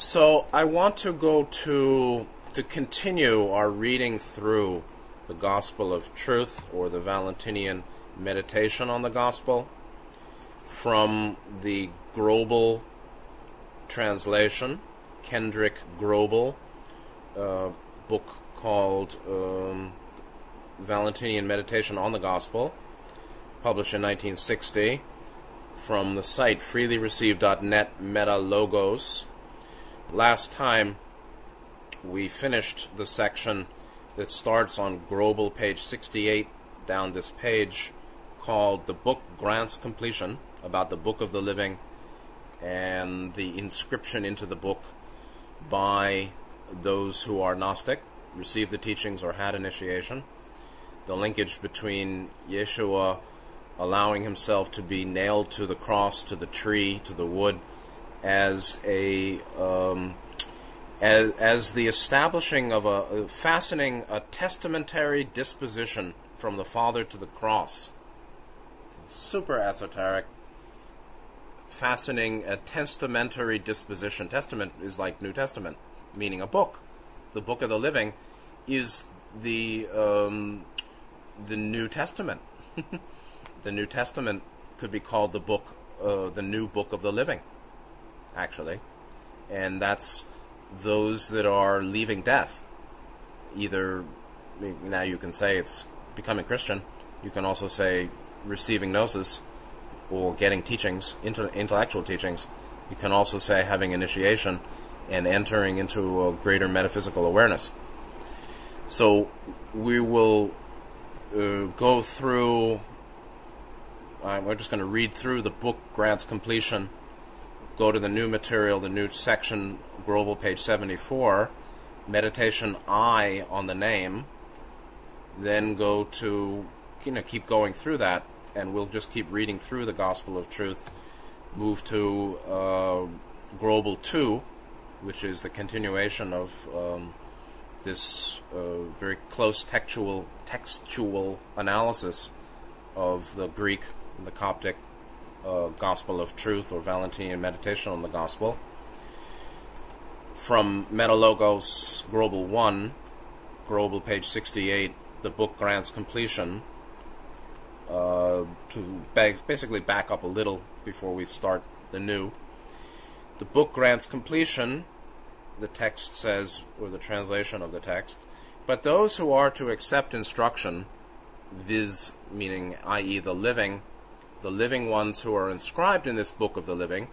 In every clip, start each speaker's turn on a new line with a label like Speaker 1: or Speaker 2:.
Speaker 1: So I want to go to to continue our reading through the Gospel of Truth or the Valentinian meditation on the Gospel from the Grobel translation, Kendrick Grobel, book called um, Valentinian Meditation on the Gospel, published in 1960 from the site freelyreceived.net meta logos. Last time we finished the section that starts on Grobel page 68 down this page called The Book Grants Completion about the Book of the Living and the inscription into the book by those who are Gnostic, received the teachings, or had initiation. The linkage between Yeshua allowing himself to be nailed to the cross, to the tree, to the wood, as a um, as, as the establishing of a, a fastening a testamentary disposition from the Father to the cross. Super esoteric. Fastening a testamentary disposition. Testament is like New Testament, meaning a book. The book of the living is the um, the New Testament. the New Testament could be called the book, uh, the new book of the living, actually, and that's those that are leaving death. Either now you can say it's becoming Christian. You can also say receiving gnosis or getting teachings, intellectual teachings. You can also say having initiation and entering into a greater metaphysical awareness. So we will uh, go through. We're just going to read through the book grants completion. Go to the new material, the new section, Grobel page 74. Meditation I on the name. Then go to, you know, keep going through that, and we'll just keep reading through the Gospel of Truth. Move to uh, Grobel 2, which is the continuation of um, this uh, very close textual textual analysis of the Greek, the Coptic uh, Gospel of Truth or Valentinian Meditation on the Gospel. From Metalogos Grobel 1, Grobel page 68, the book grants completion. Uh, to basically back up a little before we start the new. The book grants completion the text says, or the translation of the text. But those who are to accept instruction, viz., meaning, i.e., the living, the living ones who are inscribed in this book of the living,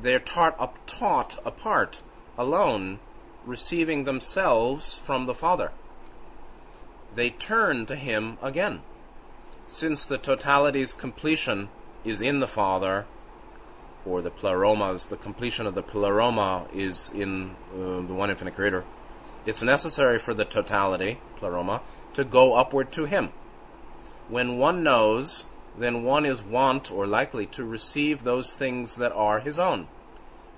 Speaker 1: they're taught, up, taught apart, alone, receiving themselves from the Father. They turn to Him again. Since the totality's completion is in the Father, or the pleromas, the completion of the pleroma is in uh, the one infinite creator. It's necessary for the totality, pleroma, to go upward to him. When one knows, then one is wont or likely to receive those things that are his own,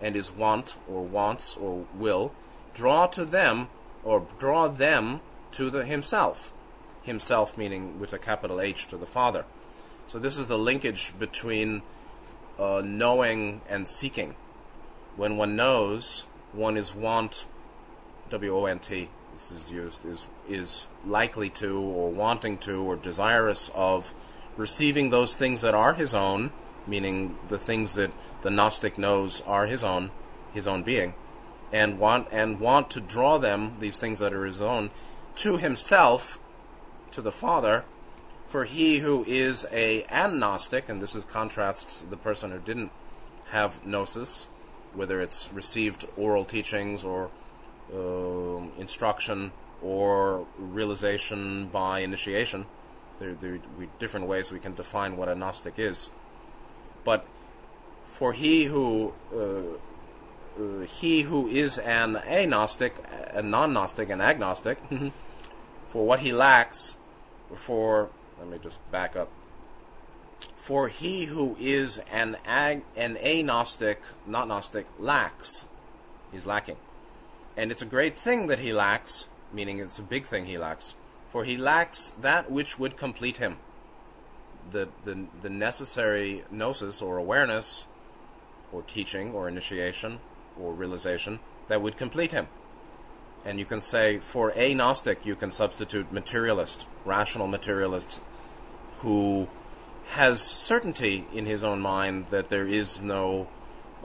Speaker 1: and is wont or wants or will draw to them or draw them to the himself. Himself meaning with a capital H to the Father. So this is the linkage between uh, knowing and seeking. When one knows, one is want, W O N T, this is used, is, is likely to, or wanting to, or desirous of receiving those things that are his own, meaning the things that the Gnostic knows are his own, his own being, and want and want to draw them, these things that are his own, to himself, to the Father, for he who is a agnostic, and this is contrasts the person who didn't have gnosis, whether it's received oral teachings or uh, instruction or realization by initiation. There, there are different ways we can define what a Gnostic is. But for he who uh, uh, he who is an agnostic, a non-Gnostic, an agnostic, for what he lacks, for let me just back up. For he who is an ag, an agnostic, not gnostic, lacks. He's lacking. And it's a great thing that he lacks, meaning it's a big thing he lacks. For he lacks that which would complete him. The, the, the necessary gnosis or awareness or teaching or initiation or realization that would complete him. And you can say, for a Gnostic, you can substitute materialist, rational materialist, who has certainty in his own mind that there is no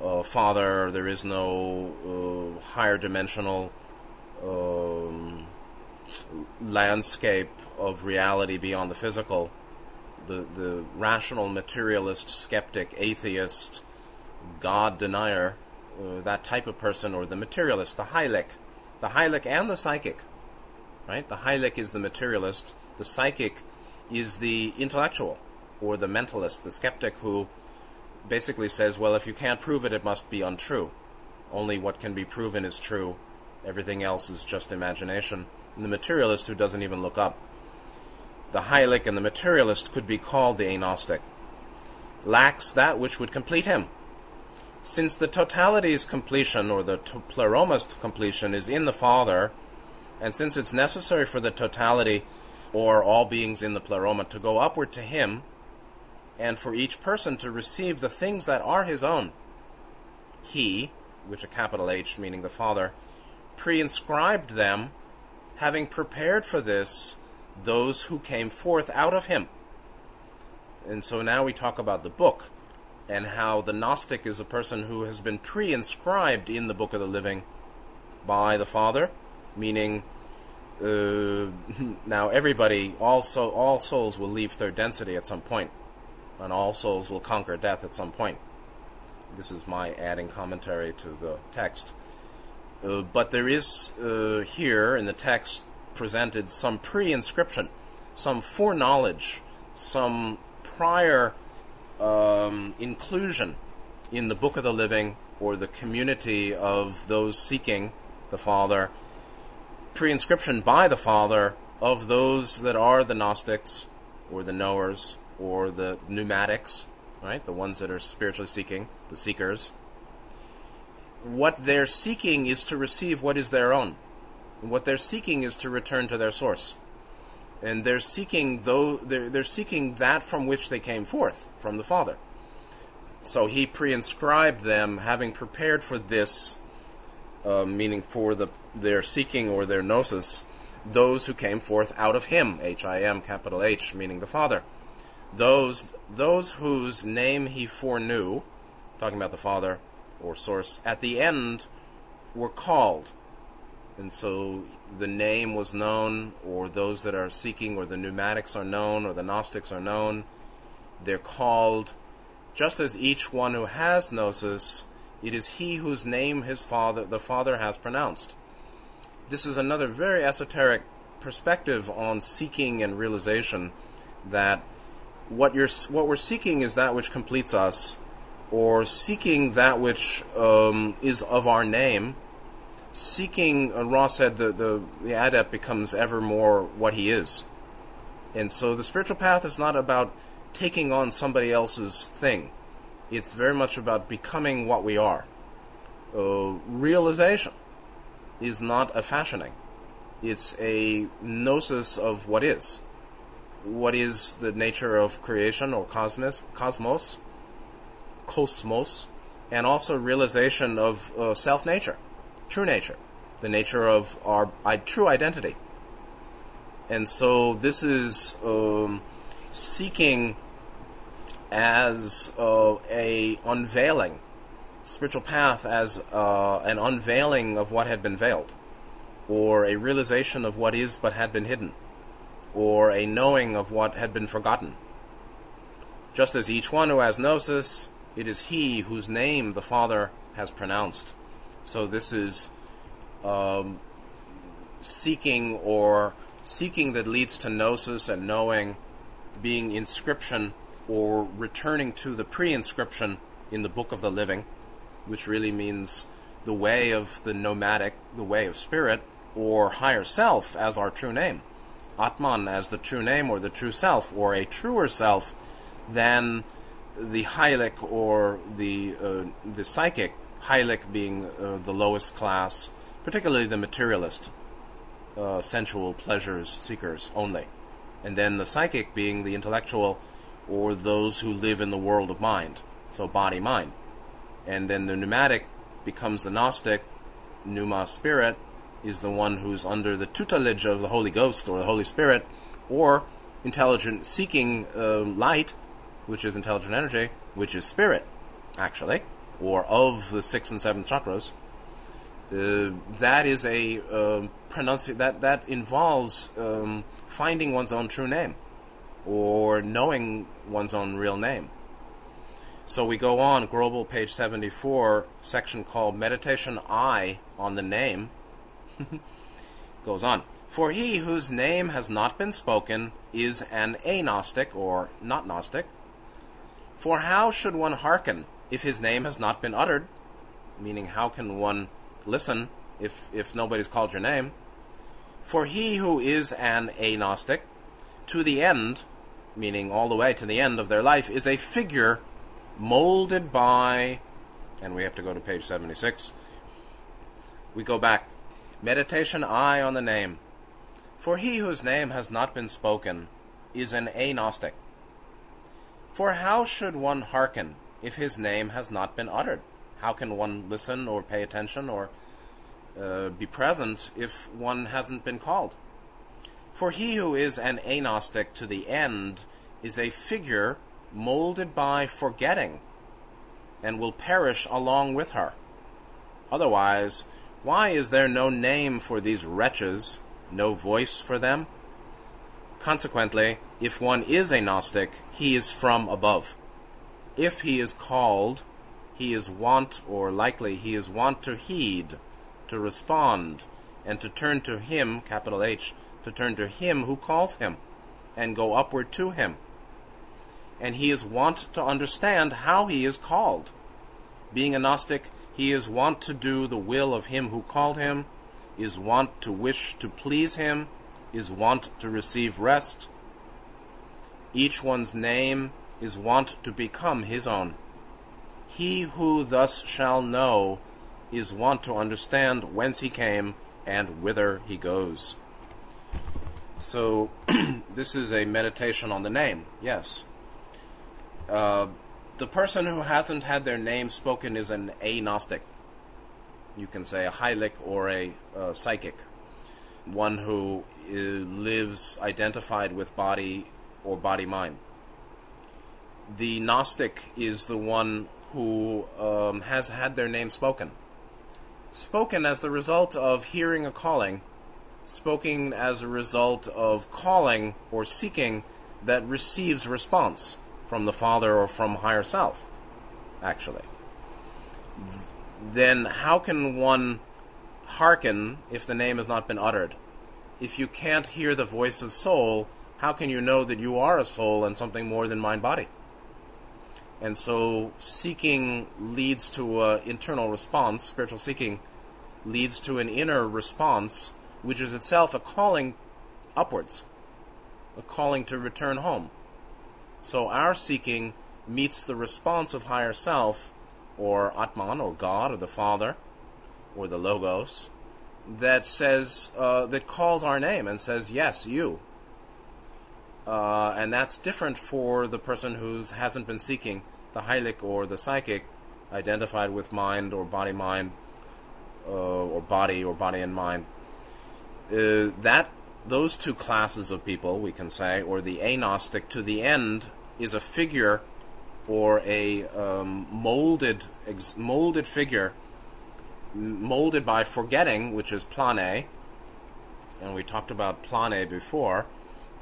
Speaker 1: uh, father, there is no uh, higher dimensional um, landscape of reality beyond the physical. The, the rational materialist, skeptic, atheist, God denier, uh, that type of person, or the materialist, the Hylic, the Hylic and the psychic, right? The Hylic is the materialist, the psychic is the intellectual or the mentalist, the skeptic who basically says, well, if you can't prove it, it must be untrue. Only what can be proven is true. Everything else is just imagination. The materialist who doesn't even look up. The Hylic and the materialist could be called the agnostic. Lacks that which would complete him. Since the totality's completion, or the to- pleroma's completion, is in the Father, and since it's necessary for the totality, or all beings in the pleroma, to go upward to Him, and for each person to receive the things that are his own. He, which a capital H meaning the Father, pre-inscribed them, having prepared for this those who came forth out of him. And so now we talk about the book and how the Gnostic is a person who has been pre-inscribed in the book of the living by the Father, meaning uh, now everybody, also all souls will leave third density at some point and all souls will conquer death at some point. This is my adding commentary to the text. Uh, but there is uh, here in the text presented some pre inscription, some foreknowledge, some prior um, inclusion in the book of the living or the community of those seeking the Father, pre inscription by the Father of those that are the Gnostics or the knowers or the pneumatics, right? The ones that are spiritually seeking, the seekers. What they're seeking is to receive what is their own. What they're seeking is to return to their source. And they're seeking though they're, they're seeking that from which they came forth, from the Father. So he pre-inscribed them, having prepared for this, uh, meaning for the their seeking or their gnosis, those who came forth out of him, H I M capital H, meaning the Father those those whose name he foreknew, talking about the Father or source, at the end were called. And so the name was known, or those that are seeking, or the pneumatics are known, or the Gnostics are known. They're called, just as each one who has gnosis, it is he whose name his father, the Father, has pronounced. This is another very esoteric perspective on seeking and realization that what you're what we're seeking is that which completes us, or seeking that which um, is of our name. Seeking, uh, Ra said, the, the the adept becomes ever more what he is, and so the spiritual path is not about taking on somebody else's thing. It's very much about becoming what we are. Uh, realization is not a fashioning; it's a gnosis of what is what is the nature of creation or cosmos, cosmos, cosmos, and also realization of uh, self nature, true nature, the nature of our uh, true identity. And so this is um, seeking as uh, a unveiling, spiritual path as uh, an unveiling of what had been veiled, or a realization of what is but had been hidden or a knowing of what had been forgotten. Just as each one who has gnosis, it is he whose name the Father has pronounced. So this is um, seeking or seeking that leads to gnosis and knowing, being inscription or returning to the pre-inscription in the Book of the Living, which really means the way of the pneumatic, the way of spirit, or higher self as our true name. Atman as the true name or the true self or a truer self than the Hylic or the uh, the psychic. Hylic being uh, the lowest class, particularly the materialist, uh, sensual pleasures seekers only, and then the psychic being the intellectual or those who live in the world of mind, so body mind, and then the pneumatic becomes the Gnostic, Pneuma Spirit, is the one who's under the tutelage of the Holy Ghost or the Holy Spirit, or intelligent seeking uh, light, which is intelligent energy, which is spirit, actually, or of the sixth and seventh chakras. Uh, that is a uh, pronunci- that that involves um, finding one's own true name, or knowing one's own real name. So we go on, Grobel page 74, section called Meditation I on the Name. Goes on. For he whose name has not been spoken is an agnostic or not Gnostic. For how should one hearken if his name has not been uttered? Meaning, how can one listen if, if nobody's called your name? For he who is an agnostic, to the end, meaning all the way to the end of their life, is a figure molded by, and we have to go to page 76. We go back. Meditation I on the name. For he whose name has not been spoken is an agnostic. For how should one hearken if his name has not been uttered? How can one listen or pay attention or uh, be present if one hasn't been called? For he who is an agnostic to the end is a figure molded by forgetting, and will perish along with her. Otherwise, why is there no name for these wretches, no voice for them? Consequently, if one is a Gnostic, he is from above. If he is called, he is wont, or likely he is wont to heed, to respond, and to turn to him, capital H, to turn to him who calls him, and go upward to him and he is wont to understand how he is called. Being a Gnostic, he is wont to do the will of him who called him, is wont to wish to please him, is wont to receive rest. Each one's name is wont to become his own. He who thus shall know is wont to understand whence he came and whither he goes. So, this is a meditation on the name, yes. Uh, the person who hasn't had their name spoken is an agnostic. You can say a hylic or a uh, psychic, one who uh, lives identified with body or body mind. The Gnostic is the one who um, has had their name spoken. Spoken as the result of hearing a calling, spoken as a result of calling or seeking that receives response from the Father or from higher self, actually. Then how can one hearken if the name has not been uttered? If you can't hear the voice of soul, how can you know that you are a soul and something more than mind body? And so seeking leads to an internal response, spiritual seeking leads to an inner response, which is itself a calling upwards, a calling to return home. So our seeking meets the response of higher self, or Atman, or God, or the Father, or the Logos, that says uh, that calls our name and says, "Yes, you." Uh, and that's different for the person who hasn't been seeking the Hylic or the psychic, identified with mind or body mind, uh, or body or body and mind. Uh, that those two classes of people, we can say, or the agnostic to the end, is a figure or a um, molded ex- molded figure, molded by forgetting, which is plane. And we talked about plane before.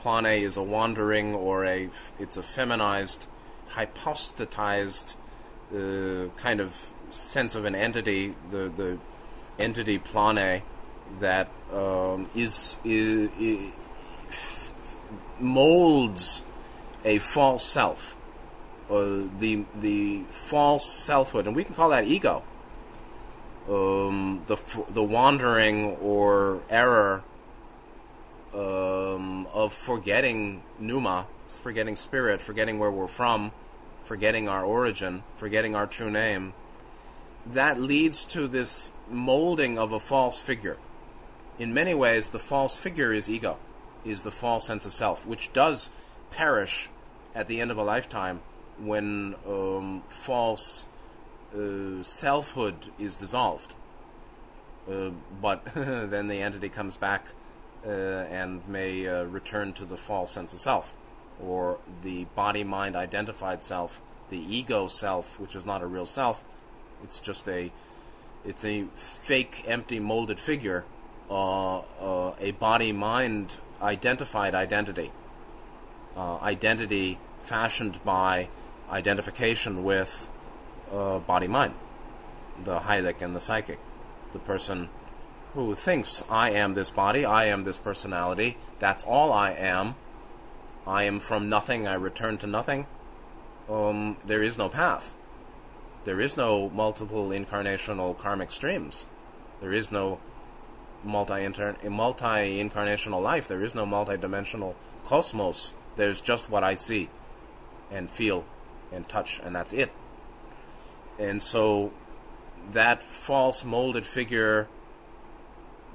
Speaker 1: Plane is a wandering or a it's a feminized, hypostatized uh, kind of sense of an entity. The the entity plane that um, is, is, is molds a false self, uh, the the false selfhood, and we can call that ego. Um, the the wandering or error um, of forgetting pneuma, forgetting spirit, forgetting where we're from, forgetting our origin, forgetting our true name. That leads to this molding of a false figure in many ways, the false figure is ego, is the false sense of self, which does perish at the end of a lifetime when um, false uh, selfhood is dissolved. Uh, but then the entity comes back uh, and may uh, return to the false sense of self, or the body mind identified self, the ego self, which is not a real self. It's just a it's a fake, empty, molded figure, uh, uh, a body mind identified identity, uh, identity fashioned by identification with body mind, the Hylic and the psychic, the person who thinks, I am this body, I am this personality, that's all I am, I am from nothing, I return to nothing, um, there is no path. There is no multiple incarnational karmic streams. There is no multi incarnational life. There is no multi-dimensional cosmos. There's just what I see and feel and touch, and that's it. And so that false molded figure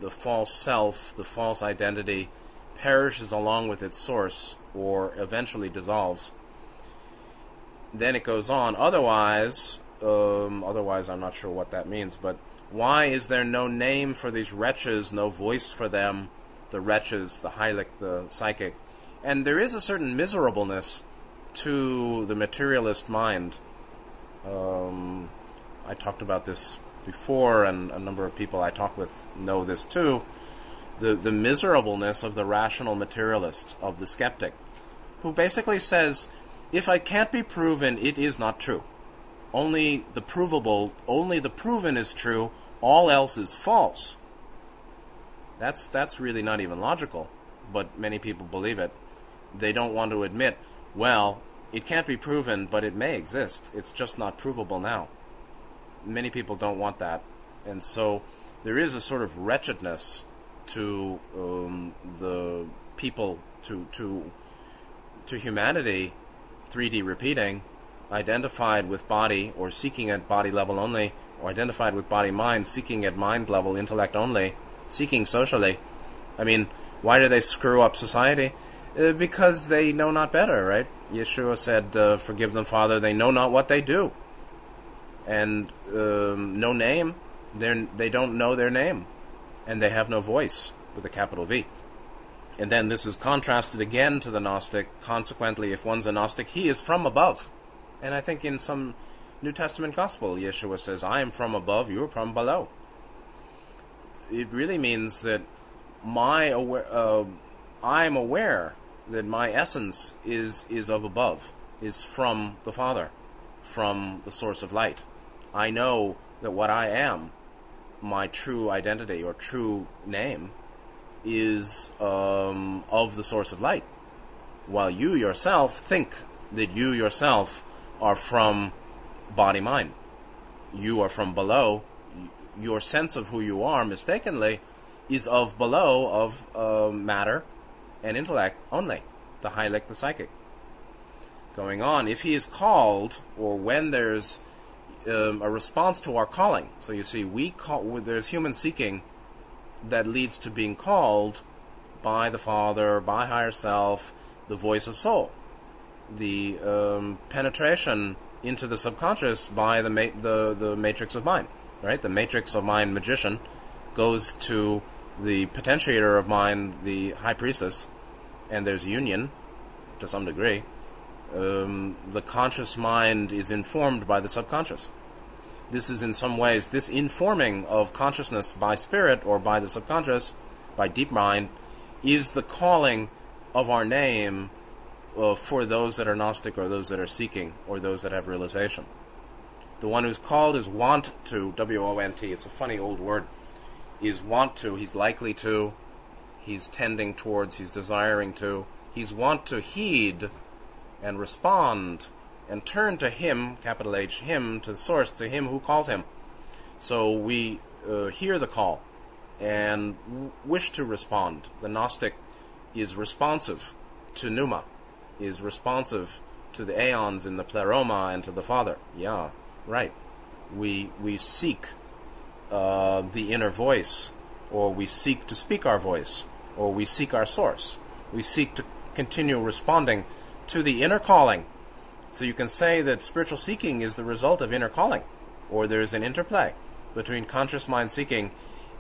Speaker 1: the false self, the false identity, perishes along with its source or eventually dissolves. Then it goes on. Otherwise, um, otherwise, I'm not sure what that means, but why is there no name for these wretches, no voice for them, the wretches, the Hylic, the psychic? And there is a certain miserableness to the materialist mind. Um, I talked about this before, and a number of people I talk with know this too, the, the miserableness of the rational materialist, of the skeptic, who basically says, if I can't be proven, it is not true. Only the provable, only the proven is true, all else is false. That's, that's really not even logical, but many people believe it. They don't want to admit, well, it can't be proven, but it may exist. It's just not provable now many people don't want that, and so there is a sort of wretchedness to um, the people, to to to humanity, 3D repeating, identified with body or seeking at body level only, or identified with body mind, seeking at mind level, intellect only, seeking socially. I mean, why do they screw up society? Uh, because they know not better, right? Yeshua said, uh, "Forgive them, Father; they know not what they do." And um, no name. They they don't know their name, and they have no voice with a capital V. And then this is contrasted again to the Gnostic. Consequently, if one's a Gnostic, he is from above. And I think in some New Testament gospel, Yeshua says, I am from above, you are from below. It really means that my aware, uh, I am aware that my essence is, is of above, is from the Father, from the source of light. I know that what I am, my true identity or true name, is um, of the source of light, while you yourself think that you yourself are from body mind. You are from below. Your sense of who you are, mistakenly, is of below of uh, matter and intellect only, the Hylic, the psychic. Going on, if he is called, or when there's um, a response to our calling. So you see, we call there's human seeking that leads to being called by the Father, by higher self, the voice of soul, the um, penetration into the subconscious by the ma- the the matrix of mind. Right, the matrix of mind magician goes to the potentiator of mind, the high priestess, and there's union to some degree um, the conscious mind is informed by the subconscious. This is in some ways, this informing of consciousness by spirit or by the subconscious, by deep mind, is the calling of our name uh, for those that are Gnostic or those that are seeking or those that have realization. The one who's called is want to, W O N T, it's a funny old word, is want to, he's likely to, he's tending towards, he's desiring to, he's want to heed and respond and turn to Him, capital H, Him, to the source, to Him who calls Him. So we uh, hear the call and wish to respond. The Gnostic is responsive to Pneuma, is responsive to the aeons in the pleroma and to the Father. Yeah, right. We, we seek uh, the inner voice, or we seek to speak our voice, or we seek our source. We seek to continue responding to the inner calling. So you can say that spiritual seeking is the result of inner calling. or there's an interplay between conscious mind seeking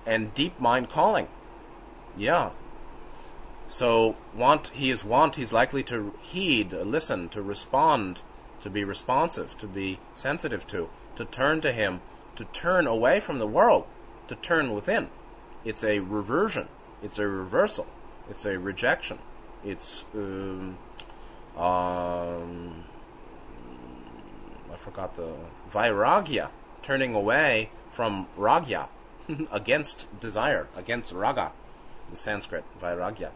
Speaker 1: and deep mind calling. Yeah. So want he is want he's likely to heed, listen, to respond, to be responsive, to be sensitive to, to turn to him, to turn away from the world, to turn within. It's a reversion. It's a reversal. It's a rejection. It's um, um, forgot the vairagya, turning away from ragya, against desire, against raga, the Sanskrit vairagya,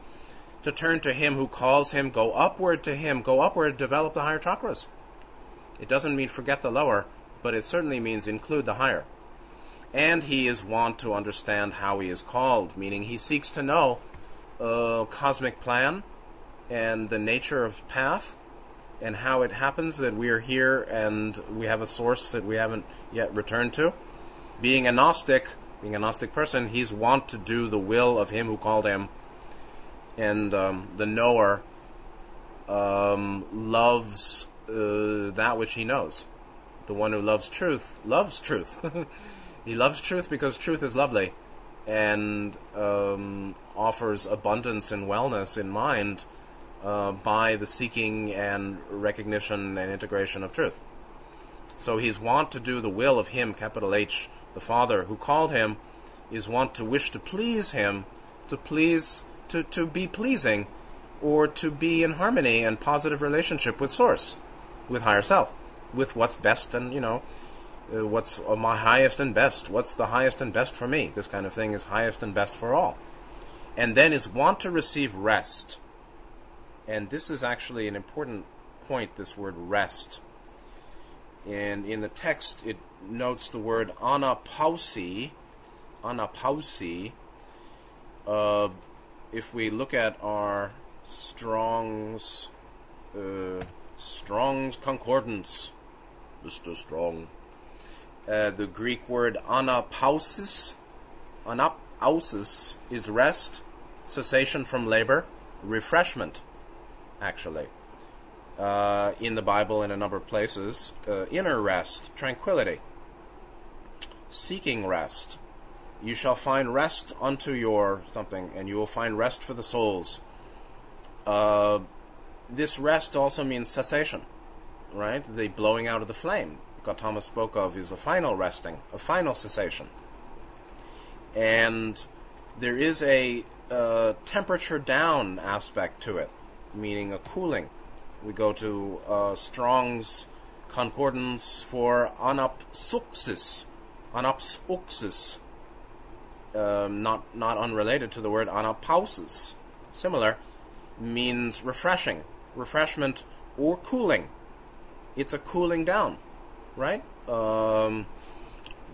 Speaker 1: to turn to Him who calls him, go upward to Him, go upward, develop the higher chakras. It doesn't mean forget the lower, but it certainly means include the higher. And he is wont to understand how he is called, meaning he seeks to know uh, cosmic plan and the nature of path and how it happens that we are here and we have a source that we haven't yet returned to. Being a Gnostic, being a Gnostic person, he's wont to do the will of him who called him. And um, the knower um, loves uh, that which he knows. The one who loves truth loves truth. he loves truth because truth is lovely and um, offers abundance and wellness in mind uh, by the seeking and recognition and integration of truth. So he's want to do the will of him, capital H, the Father who called him, is want to wish to please him, to please, to, to be pleasing, or to be in harmony and positive relationship with Source, with higher self, with what's best and, you know, uh, what's uh, my highest and best, what's the highest and best for me. This kind of thing is highest and best for all. And then is want to receive rest. And this is actually an important point, this word rest. And in the text, it notes the word anapausi. Anapausi. Uh, if we look at our Strong's uh, Strong's Concordance, Mr. Strong, uh, the Greek word anapausis, anapausis is rest, cessation from labor, refreshment, actually. Uh, in the Bible, in a number of places, uh, inner rest, tranquility, seeking rest. You shall find rest unto your something, and you will find rest for the souls. Uh, this rest also means cessation, right? The blowing out of the flame. Gautama spoke of is a final resting, a final cessation. And there is a uh, temperature down aspect to it, meaning a cooling. We go to uh, Strong's concordance for anapsuxis, anapsuxis, um, not not unrelated to the word anapausis. Similar, means refreshing, refreshment, or cooling. It's a cooling down right? Um,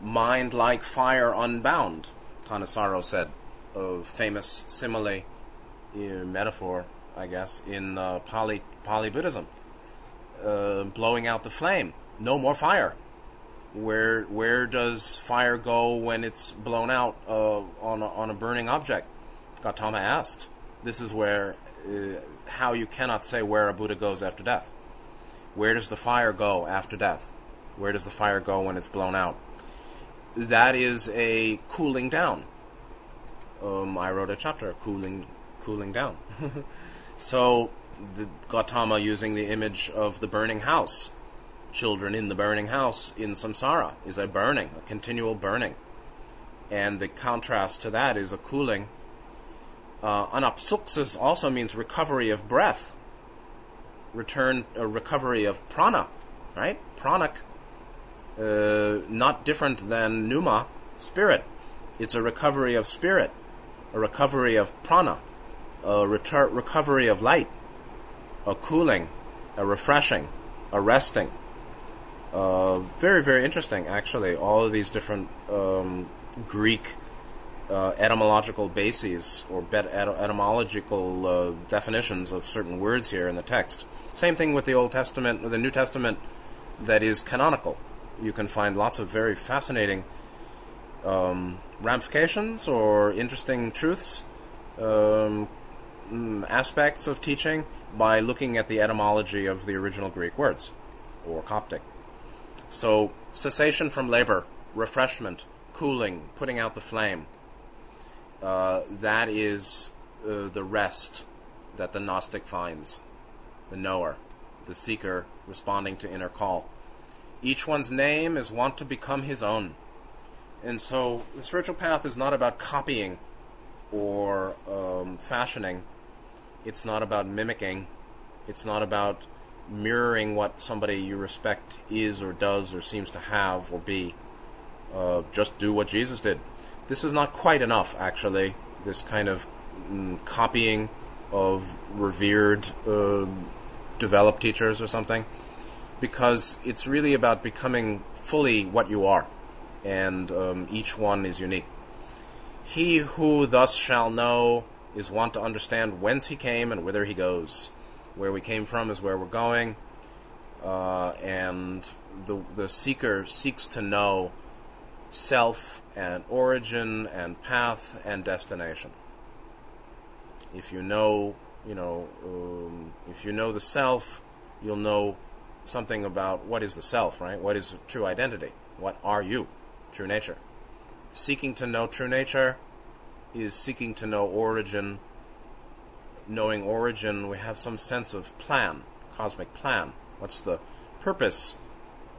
Speaker 1: mind like fire unbound, Thanissaro said. A famous simile, uh, metaphor, I guess, in uh, Pali, Pali Buddhism. Uh, blowing out the flame. No more fire. Where where does fire go when it's blown out uh, on a, on a burning object? Gautama asked. This is where uh, how you cannot say where a Buddha goes after death. Where does the fire go after death? Where does the fire go when it's blown out? That is a cooling down. Um, I wrote a chapter, cooling, cooling down. so, the Gautama using the image of the burning house, children in the burning house in samsara, is a burning, a continual burning. And the contrast to that is a cooling. Uh, anapsuxis also means recovery of breath, return, a recovery of prana, right? Pranic uh, not different than pneuma, spirit. It's a recovery of spirit, a recovery of prana, a recovery of light, a cooling, a refreshing, a resting. Uh, very, very interesting, actually. All of these different um, Greek uh, etymological bases or bet- etymological uh, definitions of certain words here in the text. Same thing with the Old Testament, with the New Testament that is canonical you can find lots of very fascinating um, ramifications or interesting truths, um, aspects of teaching by looking at the etymology of the original Greek words or Coptic. So, cessation from labor, refreshment, cooling, putting out the flame. Uh, that is uh, the rest that the Gnostic finds, the knower, the seeker responding to inner call. Each one's name is wont to become his own. And so the spiritual path is not about copying or um, fashioning. It's not about mimicking. It's not about mirroring what somebody you respect is or does or seems to have or be. Uh, just do what Jesus did. This is not quite enough, actually. This kind of mm, copying of revered, uh, developed teachers or something, because it's really about becoming fully what you are, and um, each one is unique. He who thus shall know is want to understand whence he came and whither he goes. Where we came from is where we're going, uh, and the the seeker seeks to know self and origin and path and destination. If you know, you know, um, if you know the self, you'll know something about what is the self, right? What is true identity? What are you? True nature. Seeking to know true nature is seeking to know origin. Knowing origin, we have some sense of plan, cosmic plan. What's the purpose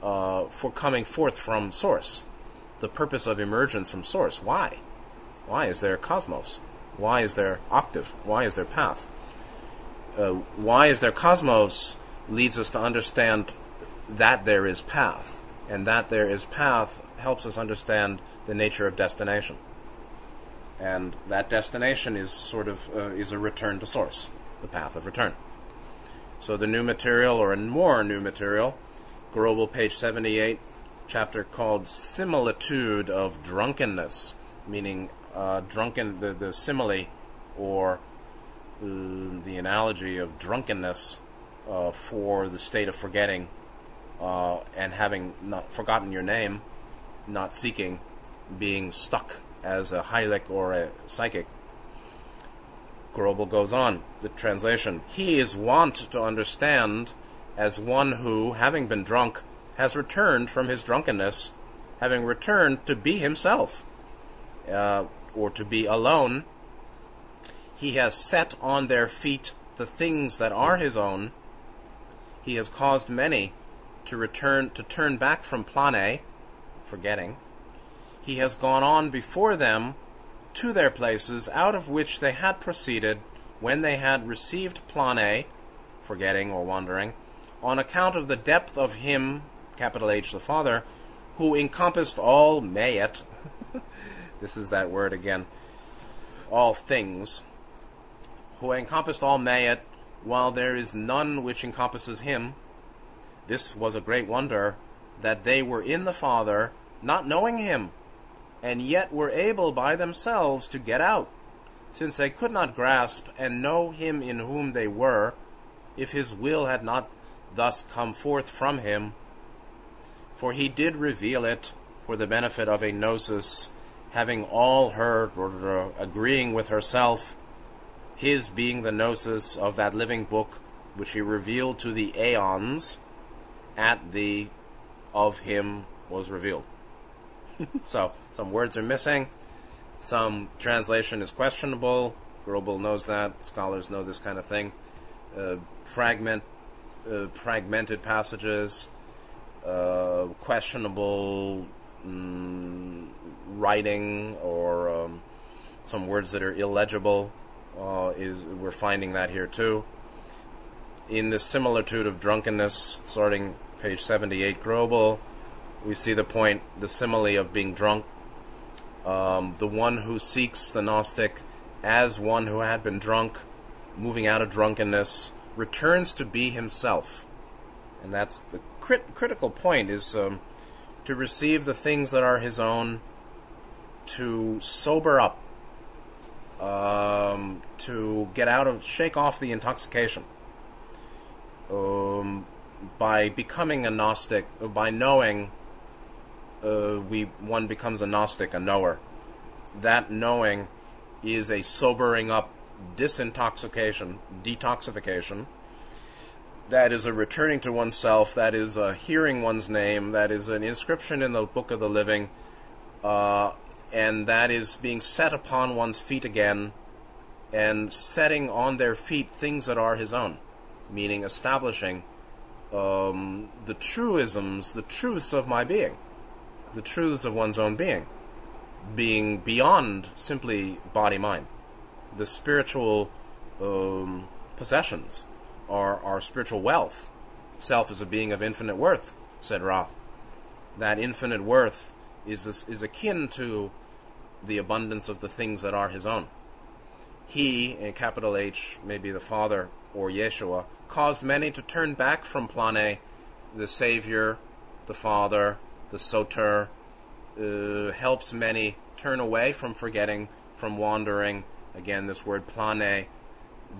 Speaker 1: uh, for coming forth from source? the purpose of emergence from source. Why? Why is there cosmos? Why is there octave? Why is there path? Uh, why is there cosmos leads us to understand that there is path, and that there is path helps us understand the nature of destination. And that destination is sort of uh, is a return to source, the path of return. So the new material, or more new material, Grobel, page 78, chapter called Similitude of Drunkenness, meaning uh, drunken, the, the simile or uh, the analogy of drunkenness uh, for the state of forgetting uh, and having not forgotten your name, not seeking, being stuck as a Hylic or a psychic. Grobel goes on, the translation. He is wont to understand as one who, having been drunk, has returned from his drunkenness, having returned to be himself, uh, or to be alone. He has set on their feet the things that are his own. He has caused many to return to turn back from plane, forgetting. He has gone on before them to their places out of which they had proceeded when they had received plane, forgetting or wandering, on account of the depth of him capital H the Father, who encompassed all mayet. this is that word again. All things. Who encompassed all mayet, while there is none which encompasses him. This was a great wonder, that they were in the Father, not knowing him, and yet were able by themselves to get out, since they could not grasp and know him in whom they were, if his will had not thus come forth from him for he did reveal it for the benefit of a gnosis, having all heard or agreeing with herself, his being the gnosis of that living book which he revealed to the aeons at the of him was revealed. so some words are missing, some translation is questionable. Grobel knows that. Scholars know this kind of thing. Uh, fragment, uh, fragmented passages uh, questionable mm, writing or um, some words that are illegible. Uh, is we're finding that here too. In the similitude of drunkenness, starting page 78, Grobel, we see the point, the simile of being drunk. Um, the one who seeks the Gnostic as one who had been drunk, moving out of drunkenness, returns to be himself. And that's the crit- critical point is um, to receive the things that are his own, to sober up, um, to get out of, shake off the intoxication. Um, by becoming a Gnostic, by knowing, uh, we one becomes a Gnostic, a knower. That knowing is a sobering up, disintoxication, detoxification that is a returning to oneself, that is a hearing one's name, that is an inscription in the book of the living, uh, and that is being set upon one's feet again and setting on their feet things that are his own, meaning establishing um, the truisms, the truths of my being, the truths of one's own being, being beyond simply body mind. The spiritual um, possessions are our spiritual wealth. Self is a being of infinite worth, said Ra. That infinite worth is, is akin to the abundance of the things that are his own. He, in capital H, maybe the Father or Yeshua, caused many to turn back from Plane, the Savior, the Father, the Soter, uh, helps many turn away from forgetting, from wandering. Again, this word plane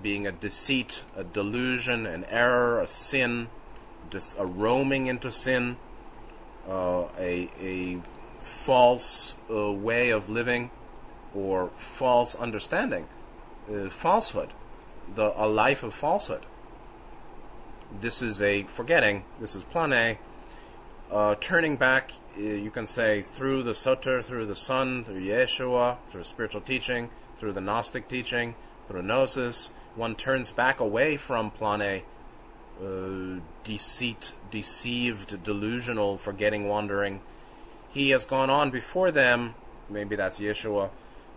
Speaker 1: being a deceit, a delusion, an error, a sin, just a roaming into sin, uh, a, a false uh, way of living or false understanding, uh, falsehood, the, a life of falsehood. This is a forgetting, this is plane, uh, turning back, uh, you can say, through the Soter, through the Son, through Yeshua, through spiritual teaching, through the Gnostic teaching, through Gnosis, one turns back away from plane, uh, deceit, deceived, delusional, forgetting, wandering. He has gone on before them, maybe that's Yeshua,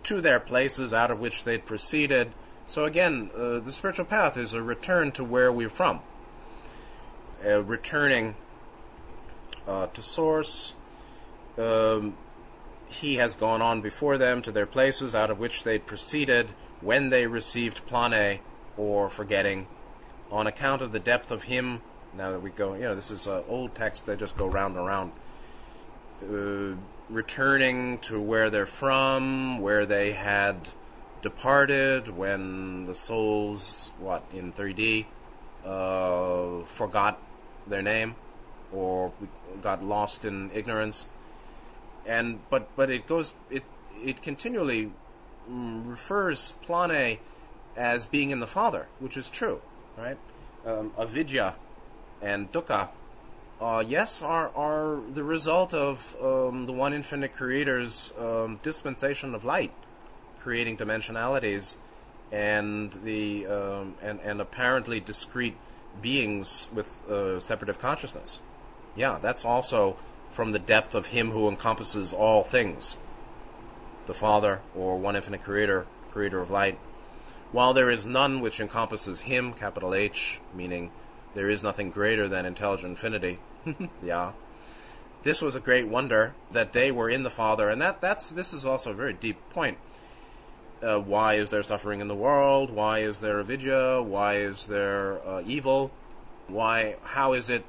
Speaker 1: to their places out of which they'd proceeded. So again, uh, the spiritual path is a return to where we're from, uh, returning uh, to source. Um, he has gone on before them to their places out of which they proceeded when they received plane or forgetting on account of the depth of him. Now that we go, you know, this is an old text. They just go round and round. Uh, returning to where they're from, where they had departed when the souls, what, in 3D, uh, forgot their name or we got lost in ignorance. And but but it goes it it continually mm, refers plane as being in the Father, which is true, right? Um, avidya and dukkha, uh, yes, are are the result of um, the one infinite Creator's um, dispensation of light, creating dimensionalities, and the um, and and apparently discrete beings with uh, separative consciousness. Yeah, that's also from the depth of Him who encompasses all things, the Father or one infinite Creator, Creator of light. While there is none which encompasses him, capital H, meaning there is nothing greater than intelligent infinity, yeah. This was a great wonder that they were in the Father, and that that's this is also a very deep point. Uh, why is there suffering in the world? Why is there avidya? Why is there uh, evil? Why? How is it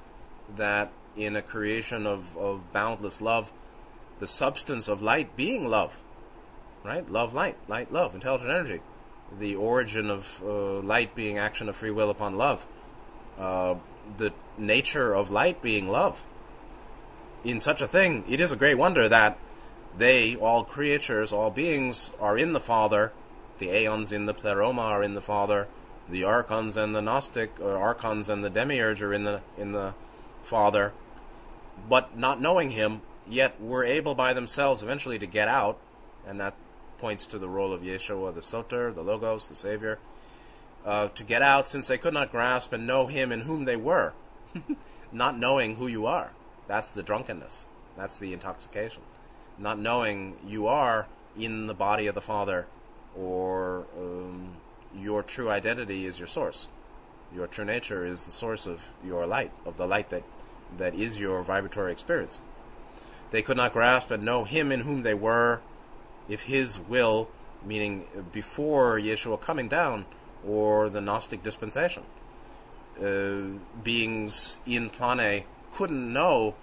Speaker 1: that in a creation of, of boundless love, the substance of light being love, right? Love, light, light, love, intelligent energy the origin of uh, light being action of free will upon love, uh, the nature of light being love. In such a thing, it is a great wonder that they, all creatures, all beings, are in the Father. The aeons in the pleroma are in the Father. The archons and the Gnostic, or archons and the demiurge are in the in the Father. But not knowing Him, yet were able by themselves eventually to get out, and that points to the role of Yeshua, the Soter, the Logos, the Savior, uh, to get out since they could not grasp and know Him in whom they were. not knowing who you are. That's the drunkenness. That's the intoxication. Not knowing you are in the body of the Father or um, your true identity is your source. Your true nature is the source of your light, of the light that, that is your vibratory experience. They could not grasp and know Him in whom they were, if his will, meaning before Yeshua coming down, or the Gnostic dispensation, uh, beings in plane couldn't know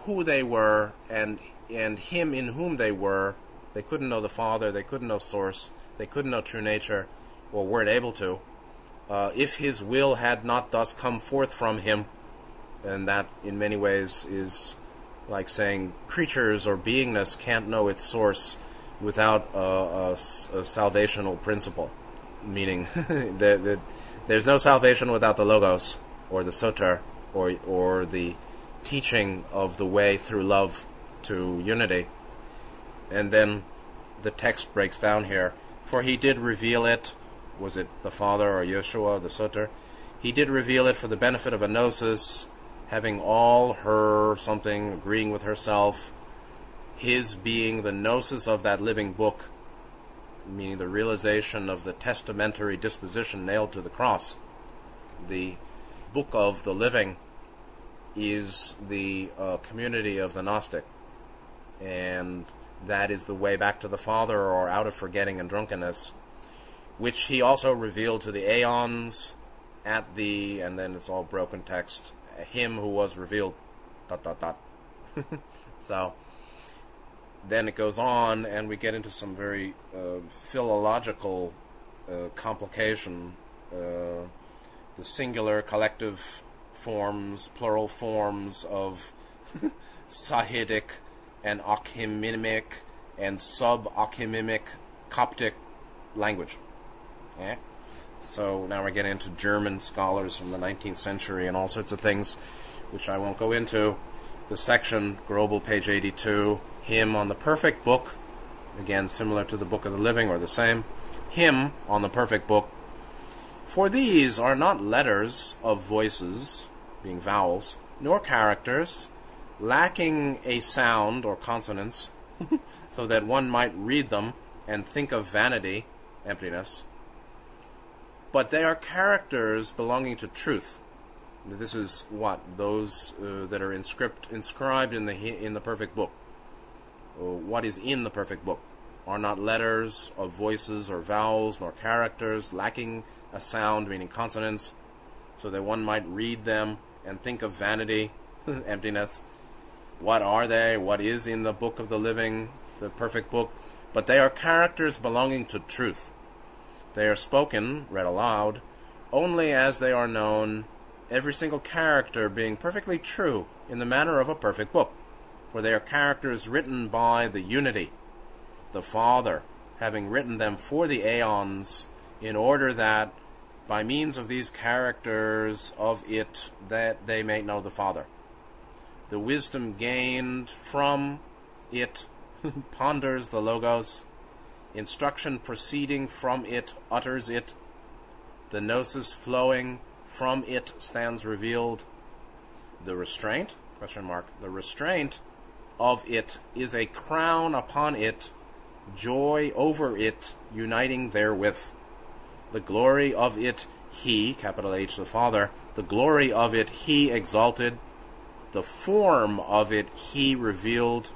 Speaker 1: who they were and and him in whom they were. They couldn't know the Father. They couldn't know Source. They couldn't know true nature, or weren't able to. Uh, if his will had not thus come forth from him, and that in many ways is like saying creatures or beingness can't know its source without a, a, a salvational principle, meaning that, that there's no salvation without the logos, or the Soter, or or the teaching of the way through love to unity. And then the text breaks down here. For he did reveal it, was it the Father or Yeshua, the Soter? He did reveal it for the benefit of a gnosis, having all her something, agreeing with herself, his being the gnosis of that living book, meaning the realization of the testamentary disposition nailed to the cross. The book of the living is the uh, community of the Gnostic, and that is the way back to the Father or out of forgetting and drunkenness, which he also revealed to the aeons at the, and then it's all broken text, him who was revealed, dot, dot, dot. so, then it goes on, and we get into some very uh, philological uh, complication. Uh, the singular, collective forms, plural forms of Sahidic and Akhmimic and sub-Akhmimic Coptic language. Yeah? So now we're getting into German scholars from the 19th century and all sorts of things, which I won't go into. The section, Grobel, page 82, hymn on the perfect book, again similar to the Book of the Living or the same. Hymn on the perfect book. For these are not letters of voices, being vowels, nor characters, lacking a sound or consonance, so that one might read them and think of vanity, emptiness. But they are characters belonging to truth. This is what those uh, that are inscript, inscribed in the in the perfect book. Uh, what is in the perfect book are not letters of voices or vowels nor characters lacking a sound, meaning consonants, so that one might read them and think of vanity, emptiness. What are they? What is in the book of the living, the perfect book? But they are characters belonging to truth. They are spoken, read aloud, only as they are known, every single character being perfectly true in the manner of a perfect book. For they are characters written by the unity, the Father, having written them for the aeons, in order that by means of these characters of it that they may know the Father. The wisdom gained from it ponders the Logos, instruction proceeding from it utters it, the gnosis flowing from it stands revealed. The restraint, question mark, the restraint of it is a crown upon it, joy over it, uniting therewith. The glory of it he, capital H, the Father, the glory of it he exalted, the form of it he revealed,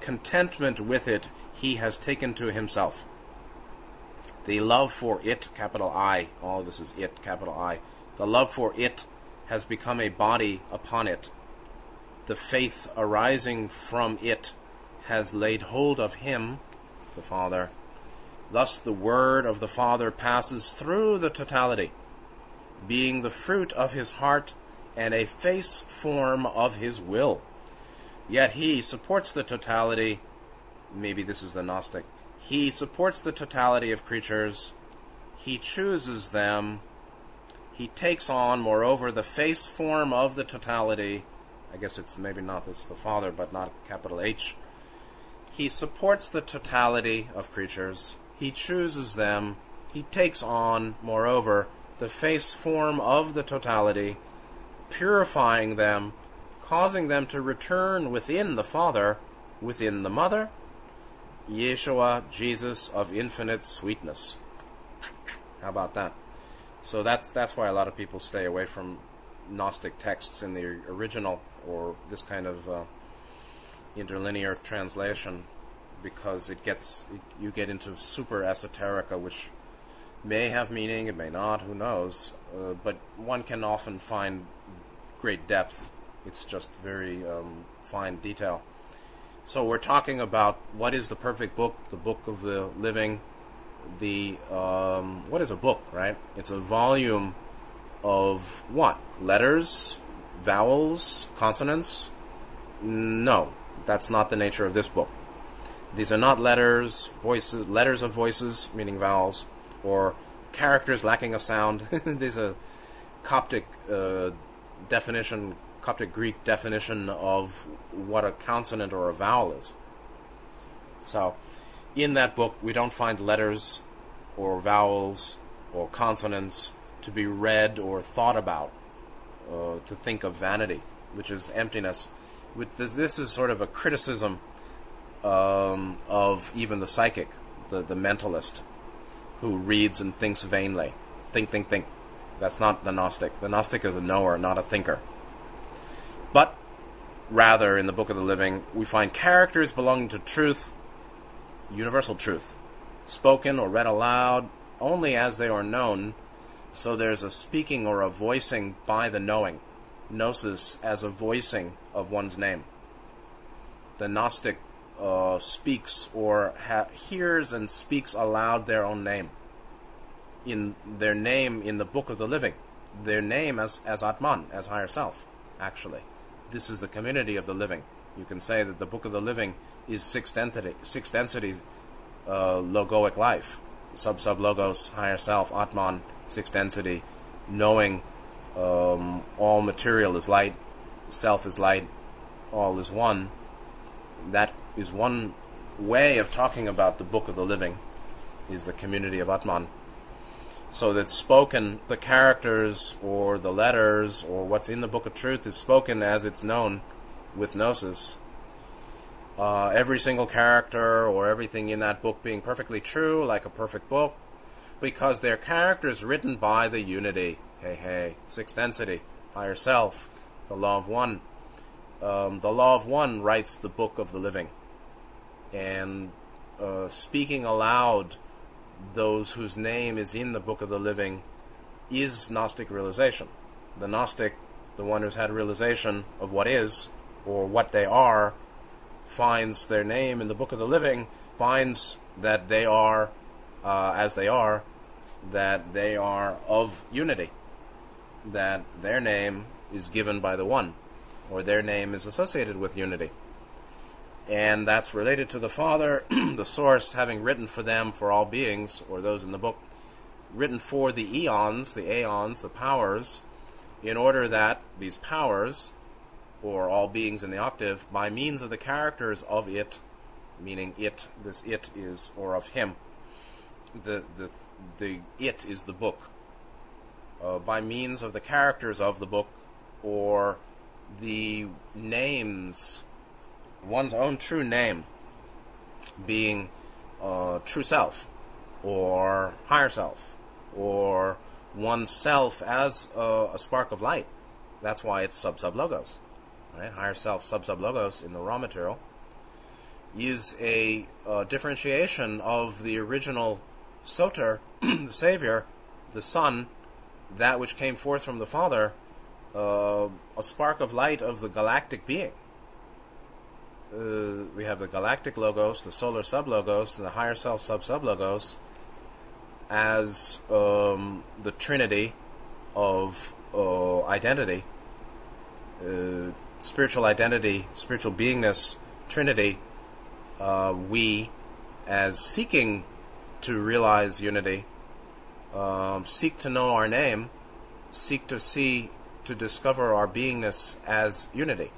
Speaker 1: contentment with it he has taken to himself. The love for it, capital I, all this is it, capital I, the love for it has become a body upon it. The faith arising from it has laid hold of him, the Father, Thus, the word of the Father passes through the totality, being the fruit of his heart and a face form of his will. Yet he supports the totality. Maybe this is the Gnostic. He supports the totality of creatures. He chooses them. He takes on, moreover, the face form of the totality. I guess it's maybe not it's the Father, but not capital H. He supports the totality of creatures he chooses them, he takes on, moreover, the face form of the totality, purifying them, causing them to return within the Father, within the Mother, Yeshua, Jesus of infinite sweetness. How about that? So that's that's why a lot of people stay away from Gnostic texts in the original or this kind of uh, interlinear translation because it gets you get into super esoterica, which may have meaning, it may not, who knows. Uh, but one can often find great depth. It's just very um, fine detail. So we're talking about what is the perfect book, the book of the living. The um, what is a book, right? It's a volume of what? Letters, vowels, consonants? No, that's not the nature of this book. These are not letters, voices, letters of voices, meaning vowels, or characters lacking a sound. These are Coptic uh, definition, Coptic Greek definition of what a consonant or a vowel is. So, in that book, we don't find letters or vowels or consonants to be read or thought about, uh, to think of vanity, which is emptiness. With this, this is sort of a criticism um, of even the psychic, the, the mentalist, who reads and thinks vainly. Think, think, think. That's not the Gnostic. The Gnostic is a knower, not a thinker. But rather, in the Book of the Living, we find characters belonging to truth, universal truth, spoken or read aloud only as they are known. So there's a speaking or a voicing by the knowing. Gnosis as a voicing of one's name. The Gnostic uh, speaks or ha- hears and speaks aloud their own name. In their name in the book of the living, their name as, as Atman, as higher self, actually. This is the community of the living. You can say that the book of the living is six density, six density uh, logoic life. Sub sub logos, higher self, Atman, six density, knowing um, all material is light, self is light, all is one. That is one way of talking about the book of the living, is the community of Atman. So that spoken, the characters or the letters or what's in the book of truth is spoken as it's known with gnosis. Uh, every single character or everything in that book being perfectly true, like a perfect book, because they're characters written by the unity. Hey, hey, sixth density, higher self, the law of one. Um, the law of one writes the book of the living and uh, speaking aloud those whose name is in the book of the living is Gnostic realization. The Gnostic, the one who's had realization of what is or what they are, finds their name in the book of the living, finds that they are uh, as they are, that they are of unity, that their name is given by the one, or their name is associated with unity and that's related to the Father, the source having written for them, for all beings, or those in the book, written for the eons, the aeons, the powers, in order that these powers, or all beings in the octave, by means of the characters of it, meaning it, this it is, or of him, the, the, the it is the book, uh, by means of the characters of the book, or the names one's own true name being uh, true self or higher self or oneself as a, a spark of light. That's why it's sub sub logos. Right? Higher self sub sub logos in the Ra material is a, differentiation of the original Soter, the Savior, the Son, that which came forth from the Father, uh, a spark of light of the galactic being uh, we have the galactic logos, the solar sub logos, and the higher self sub sub logos as um, the trinity of uh, identity, uh, spiritual identity, spiritual beingness, trinity. Uh, we, as seeking to realize unity, um, seek to know our name, seek to see, to discover our beingness as unity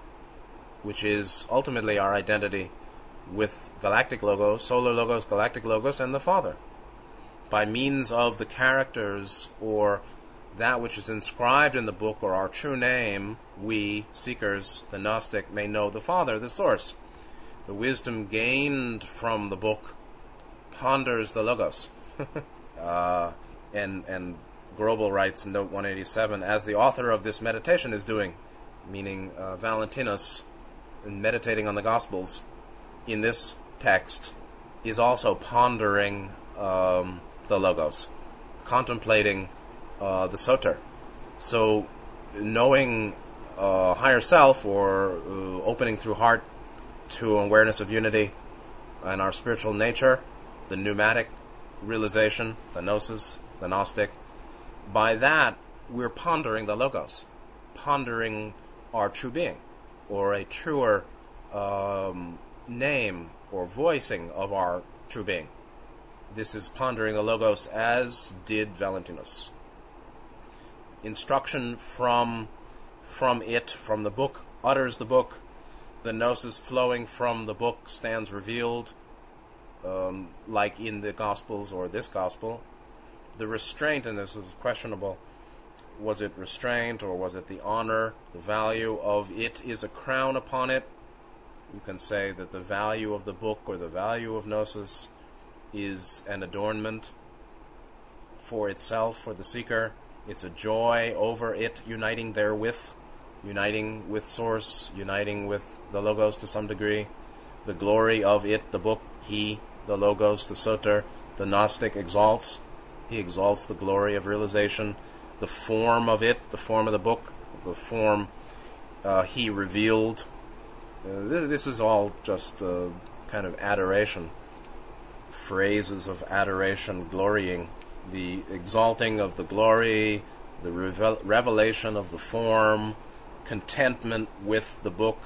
Speaker 1: which is ultimately our identity with galactic logos, solar logos, galactic logos, and the Father. By means of the characters or that which is inscribed in the book or our true name, we, seekers, the Gnostic, may know the Father, the source. The wisdom gained from the book ponders the Logos. uh, and, and Grobel writes in note 187, as the author of this meditation is doing, meaning uh, Valentinus and meditating on the Gospels in this text is also pondering um, the Logos, contemplating uh, the Soter. So, knowing uh, higher self or uh, opening through heart to awareness of unity and our spiritual nature, the pneumatic realization, the gnosis, the Gnostic, by that we're pondering the Logos, pondering our true being or a truer um, name or voicing of our true being. This is pondering the Logos as did Valentinus. instruction from from it, from the book, utters the book. The gnosis flowing from the book stands revealed, um, like in the Gospels or this Gospel. The restraint, and this is questionable, was it restraint or was it the honor? The value of it is a crown upon it. You can say that the value of the book or the value of gnosis is an adornment for itself, for the seeker. It's a joy over it uniting therewith uniting with Source, uniting with the Logos to some degree. The glory of it, the book, he, the Logos, the Soter, the Gnostic exalts. He exalts the glory of realization. The form of it, the form of the book, the form uh, he revealed. Uh, this, this, is all just uh, kind of adoration, phrases of adoration, glorying, the exalting of the glory, the revel- revelation of the form, contentment with the book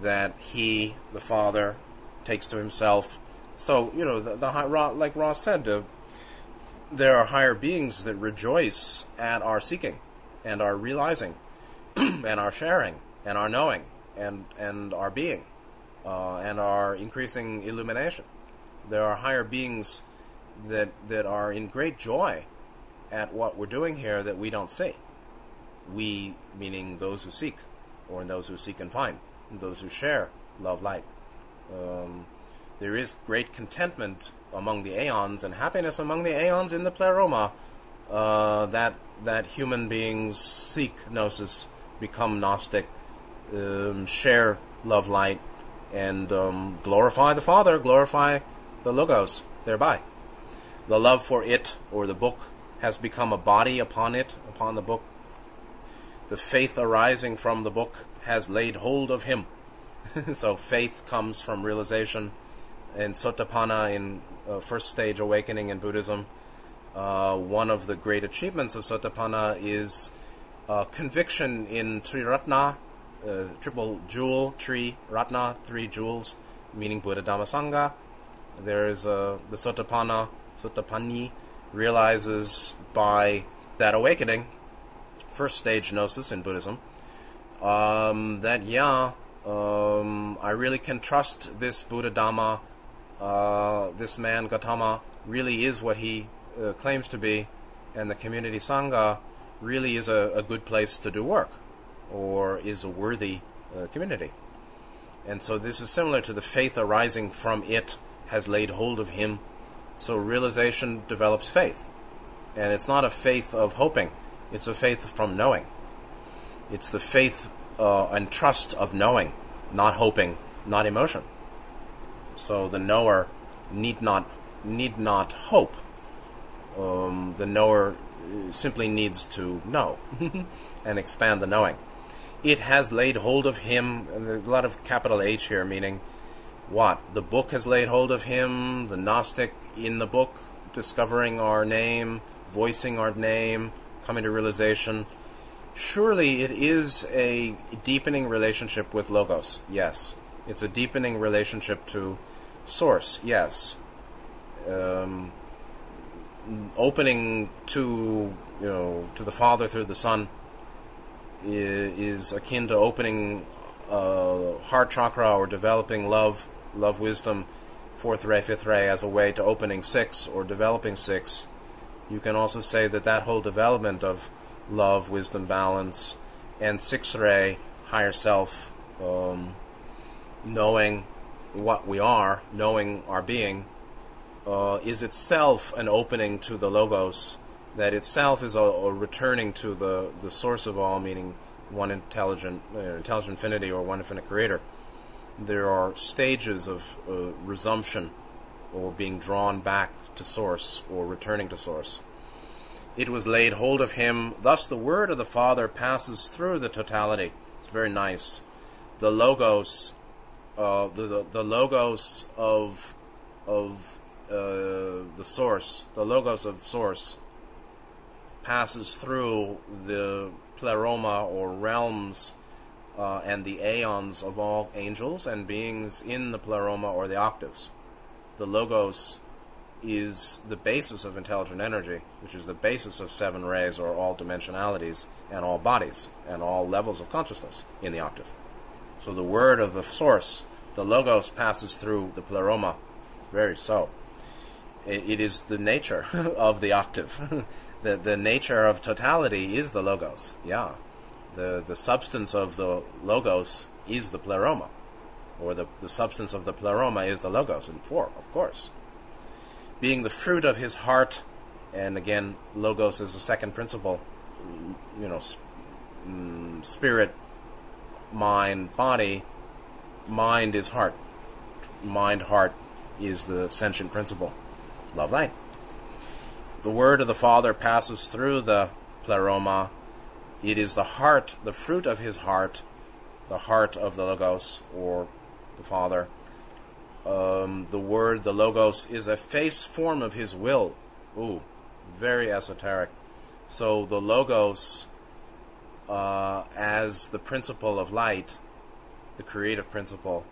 Speaker 1: that he, the Father, takes to himself. So, you know, the, the like Ra said, uh, there are higher beings that rejoice at our seeking and our realizing and our sharing and our knowing and, and our being uh, and our increasing illumination. There are higher beings that, that are in great joy at what we're doing here that we don't see we meaning those who seek, or those who seek and find, those who share love light. Um, there is great contentment among the aeons and happiness among the aeons in the pleroma uh, that that human beings seek gnosis, become Gnostic, um, share love light, and um, glorify the Father, glorify the Logos thereby. The love for it or the book has become a body upon it, upon the book, the faith arising from the book has laid hold of him. so faith comes from realization. In Sotapanna, in uh, first stage awakening in Buddhism, uh, one of the great achievements of Sotapanna is uh, conviction in Triratna, uh, triple jewel, Tri Ratna, three jewels, meaning Buddha Dhamma Sangha. There is uh, the Sotapanna, Sotapanni, realizes by that awakening first stage gnosis in Buddhism, um, that yeah, um, I really can trust this Buddha Dhamma, uh, this man Gautama really is what he uh, claims to be, and the community Sangha really is a, a, good place to do work, or is a worthy uh, community. And so this is similar to the faith arising from it has laid hold of him. So realization develops faith. And it's not a faith of hoping. It's a faith from knowing. It's the faith uh, and trust of knowing, not hoping, not emotion. So the knower need not need not hope. Um, the knower simply needs to know and expand the knowing. It has laid hold of him, and there's a lot of capital H here, meaning what? The book has laid hold of him, the Gnostic in the book, discovering our name, voicing our name, coming to realization. Surely it is a deepening relationship with Logos, yes. It's a deepening relationship to Source, yes. Um, opening to you know to the Father through the Son is, akin to opening a heart chakra or developing love, love wisdom, fourth ray, fifth ray as a way to opening six or developing six you can also say that that whole development of love, wisdom, balance, and six ray, higher self, um, knowing what we are, knowing our being, uh, is itself an opening to the logos. That itself is a, a, returning to the, the source of all, meaning one intelligent, uh, intelligent infinity or one infinite creator. There are stages of uh, resumption or being drawn back to source or returning to source. It was laid hold of him. Thus, the word of the Father passes through the totality. It's very nice. The logos, uh, the, the, the logos of of uh, the source, the logos of source, passes through the pleroma or realms uh, and the aeons of all angels and beings in the pleroma or the octaves. The logos is the basis of intelligent energy, which is the basis of seven rays or all dimensionalities and all bodies and all levels of consciousness in the octave. So the word of the source, the logos, passes through the pleroma. Very so. it is the nature of the octave. the, the nature of totality is the logos. Yeah. The, the substance of the logos is the pleroma. Or the, the substance of the pleroma is the logos in four, of course being the fruit of his heart, and again, logos is the second principle, you know, mm, spirit, mind, body. Mind is heart. Mind, heart is the sentient principle. Love light. The word of the Father passes through the pleroma. It is the heart, the fruit of his heart, the heart of the Logos, or the Father um, the word, the logos, is a face form of his will. Ooh, very esoteric. So the logos, uh, as the principle of light, the creative principle,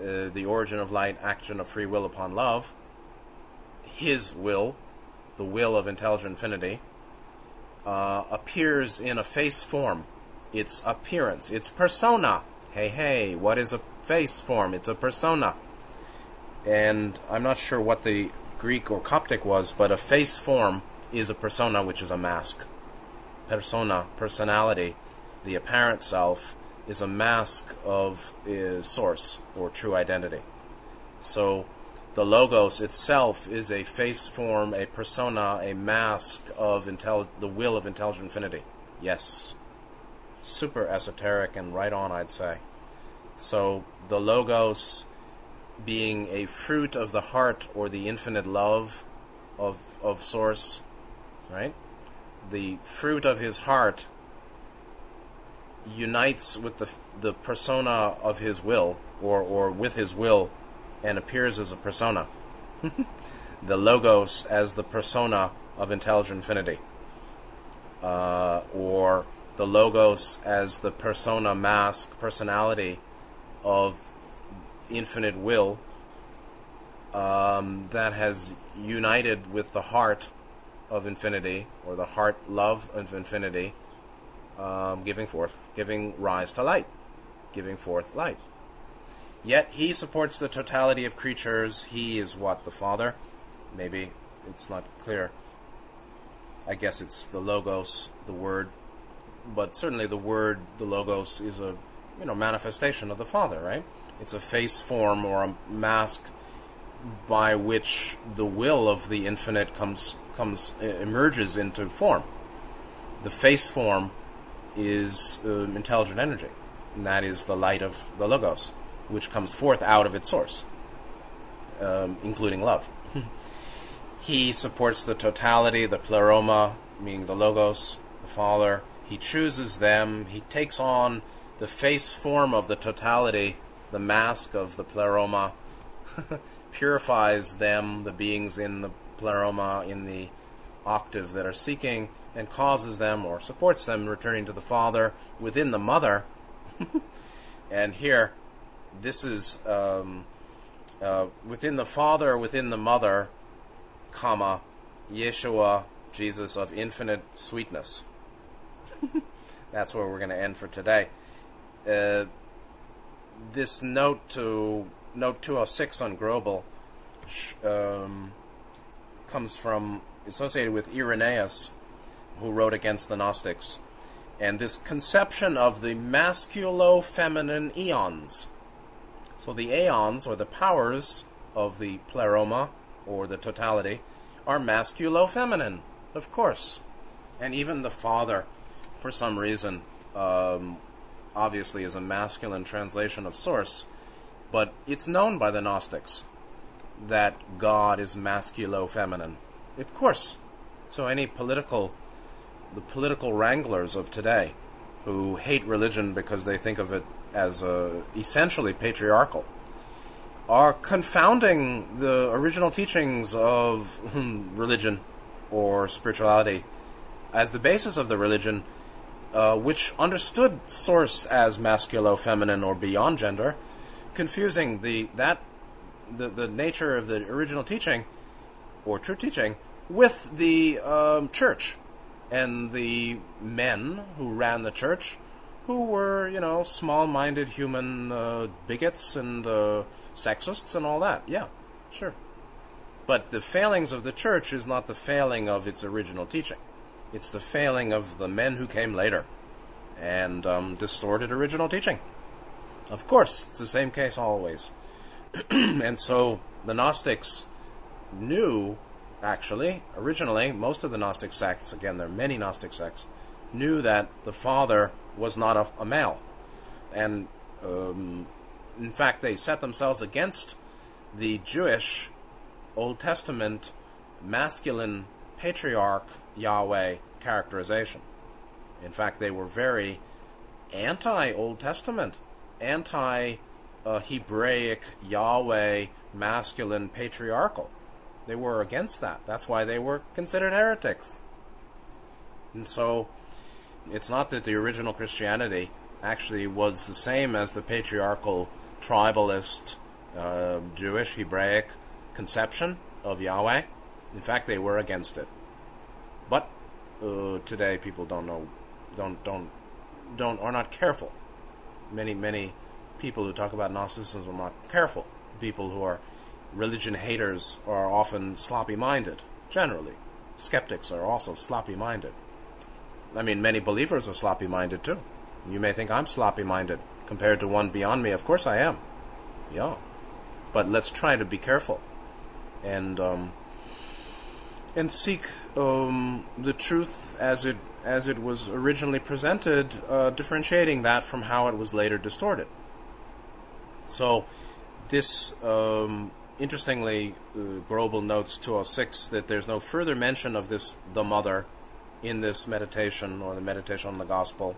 Speaker 1: uh, the origin of light, action of free will upon love, his will, the will of intelligent infinity, uh, appears in a face form. Its appearance, its persona. Hey, hey, what is a face form? It's a persona and I'm not sure what the Greek or Coptic was, but a face form is a persona, which is a mask. Persona, personality, the apparent self, is a mask of uh, source or true identity. So the logos itself is a face form, a persona, a mask of intel- the will of intelligent infinity. Yes. Super esoteric and right on, I'd say. So the logos being a fruit of the heart or the infinite love of, of Source, right? The fruit of his heart unites with the, the persona of his will, or, or with his will, and appears as a persona. the Logos as the persona of intelligent infinity. Uh, or the Logos as the persona, mask, personality of infinite will um, that has united with the heart of infinity, or the heart love of infinity, um, giving forth, giving rise to light, giving forth light. Yet he supports the totality of creatures. He is what? The Father? Maybe it's not clear. I guess it's the Logos, the Word. But certainly the Word, the Logos, is a you know manifestation of the Father, right? It's a face form or a mask by which the will of the infinite comes comes emerges into form. The face form is uh, intelligent energy, and that is the light of the logos, which comes forth out of its source, um, including love. he supports the totality, the pleroma, meaning the logos, the Father. He chooses them. He takes on the face form of the totality the mask of the pleroma purifies them, the beings in the pleroma, in the octave that are seeking, and causes them or supports them returning to the Father within the Mother. and here, this is um, uh, within the Father, within the Mother, comma, Yeshua, Jesus of infinite sweetness. That's where we're going to end for today. Uh, this note to note 206 on Grobel um, comes from associated with Irenaeus, who wrote against the Gnostics, and this conception of the masculo-feminine eons. So the aeons, or the powers of the pleroma, or the totality, are masculo-feminine, of course, and even the Father, for some reason, um, obviously is a masculine translation of source, but it's known by the Gnostics that God is masculo-feminine. Of course. So any political, the political wranglers of today, who hate religion because they think of it as uh, essentially patriarchal, are confounding the original teachings of religion or spirituality as the basis of the religion uh, which understood source as masculo, feminine, or beyond gender, confusing the that the, the nature of the original teaching or true teaching with the um, church and the men who ran the church, who were, you know, small minded human uh, bigots and uh, sexists and all that. Yeah, sure. But the failings of the church is not the failing of its original teaching, it's the failing of the men who came later and um, distorted original teaching. Of course, it's the same case always. and so the Gnostics knew, actually, originally, most of the Gnostic sects, again, there are many Gnostic sects, knew that the Father was not a, a male. And um, in fact, they set themselves against the Jewish Old Testament masculine patriarch Yahweh characterization. In fact, they were very anti Old Testament, anti uh, Hebraic Yahweh masculine patriarchal. They were against that. That's why they were considered heretics. And so it's not that the original Christianity actually was the same as the patriarchal tribalist uh, Jewish Hebraic conception of Yahweh. In fact, they were against it. But uh, today, people don't know, don't don't don't are not careful. Many many people who talk about Gnosticism are not careful. People who are religion haters are often sloppy minded, generally. Skeptics are also sloppy minded. I mean, many believers are sloppy minded too. You may think I'm sloppy minded compared to one beyond me. Of course I am. Yeah. But let's try to be careful and um, and seek um, the truth as it as it was originally presented, uh, differentiating that from how it was later distorted. So, this um, interestingly, uh, Grobel notes 206 that there's no further mention of this the mother in this meditation or the meditation on the gospel,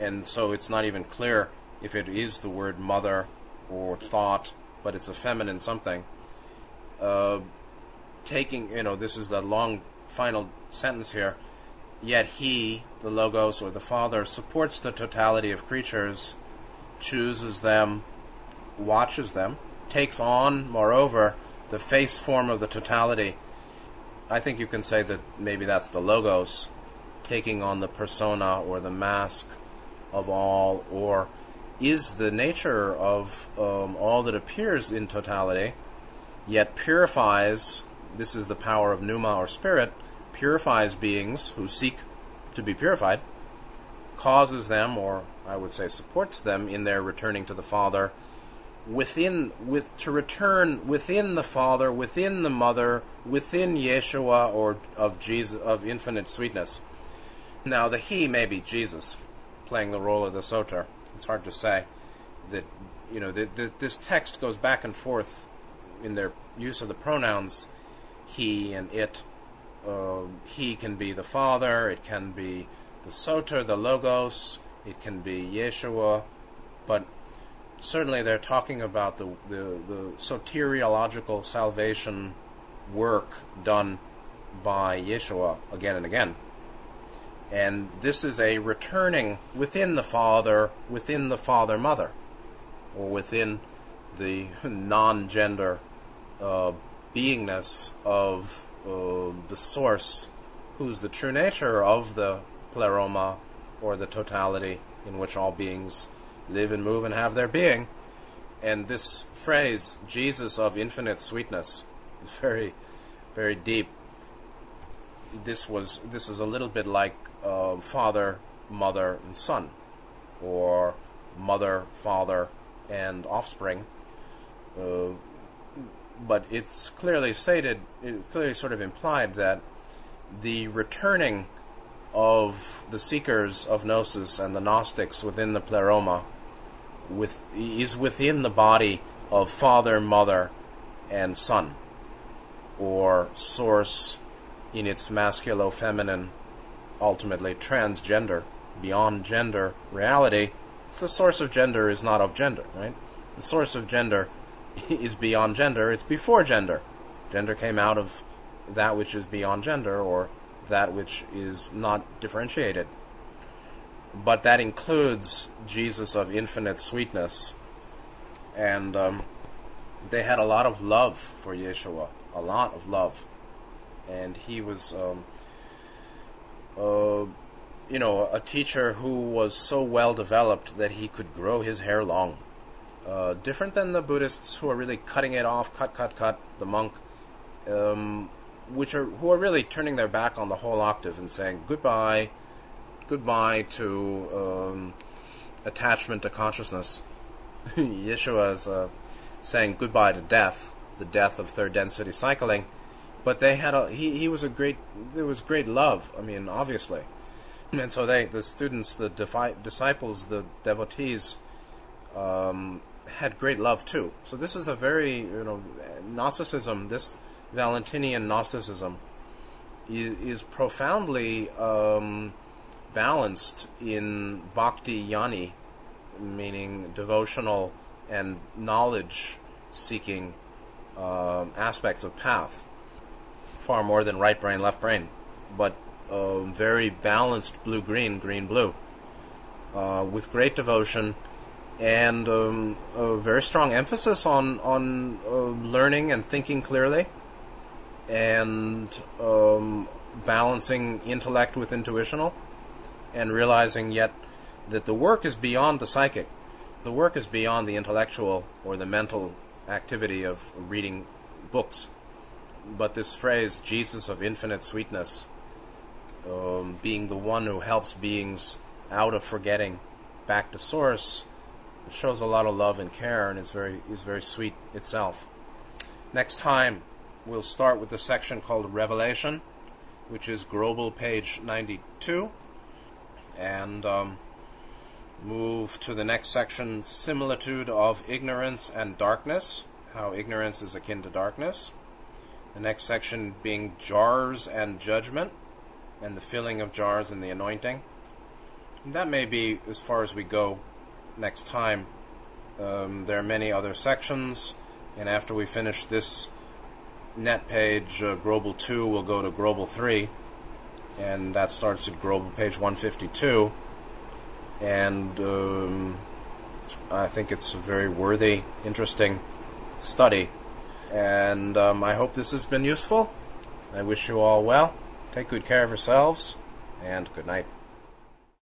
Speaker 1: and so it's not even clear if it is the word mother or thought, but it's a feminine something. Uh, taking, you know, this is the long final sentence here. Yet he, the Logos or the Father, supports the totality of creatures, chooses them, watches them, takes on, moreover, the face form of the totality. I think you can say that maybe that's the Logos taking on the persona or the mask of all, or is the nature of um, all that appears in totality, yet purifies. This is the power of pneuma or spirit purifies beings who seek to be purified, causes them, or I would say supports them in their returning to the Father, within with to return within the Father, within the Mother, within Yeshua or of Jesus of infinite sweetness. Now the He may be Jesus, playing the role of the Soter. It's hard to say that you know the, this text goes back and forth in their use of the pronouns he and it uh, he can be the Father, it can be the Soter, the Logos, it can be Yeshua, but certainly they're talking about the, the, the soteriological salvation work done by Yeshua again and again. And this is a returning within the Father, within the Father Mother, or within the non gender uh, beingness of uh, the source, who's the true nature of the pleroma, or the totality in which all beings live and move and have their being. And this phrase, Jesus of infinite sweetness, is very, very deep. This was this is a little bit like uh, father, mother, and son, or mother, father, and offspring. Uh, but it's clearly stated, it clearly sort of implied that the returning of the seekers of gnosis and the Gnostics within the pleroma with, is within the body of father, mother, and son, or source in its masculo feminine, ultimately transgender, beyond gender reality. It's the source of gender is not of gender, right? The source of gender is beyond gender, it's before gender. Gender came out of that which is beyond gender or that which is not differentiated. But that includes Jesus of infinite sweetness. And um, they had a lot of love for Yeshua, a lot of love. and he was, um, uh, you know, a teacher who was so well developed that he could grow his hair long. Uh, different than the Buddhists who are really cutting it off, cut, cut, cut. The monk, um, which are who are really turning their back on the whole octave and saying goodbye, goodbye to um, attachment to consciousness. Yeshua is uh, saying goodbye to death, the death of third density cycling. But they had a he, he was a great there was great love. I mean, obviously, and so they the students, the defi- disciples, the devotees. Um, had great love too. So this is a very you know Gnosticism. This Valentinian Gnosticism is, is profoundly um, balanced in bhakti jnana, meaning devotional and knowledge seeking um, aspects of path, far more than right brain, left brain, but uh, very balanced blue green, green blue, uh, with great devotion and um, a very strong emphasis on on uh, learning and thinking clearly, and um, balancing intellect with intuitional, and realizing yet that the work is beyond the psychic, the work is beyond the intellectual or the mental activity of reading books, but this phrase "Jesus of infinite sweetness," um, being the one who helps beings out of forgetting back to source shows a lot of love and care and is very is very sweet itself. Next time we'll start with the section called Revelation, which is Grobel page 92, and um, move to the next section, Similitude of Ignorance and Darkness, how ignorance is akin to darkness. The next section being Jars and Judgment, and the filling of jars and the anointing. And that may be as far as we go next time. Um, there are many other sections, and after we finish this net page, uh, Grobel 2 will go to Grobel 3, and that starts at Grobel page 152. And um, I think it's a very worthy, interesting study. And um, I hope this has been useful. I wish you all well. Take good care of yourselves, and good night.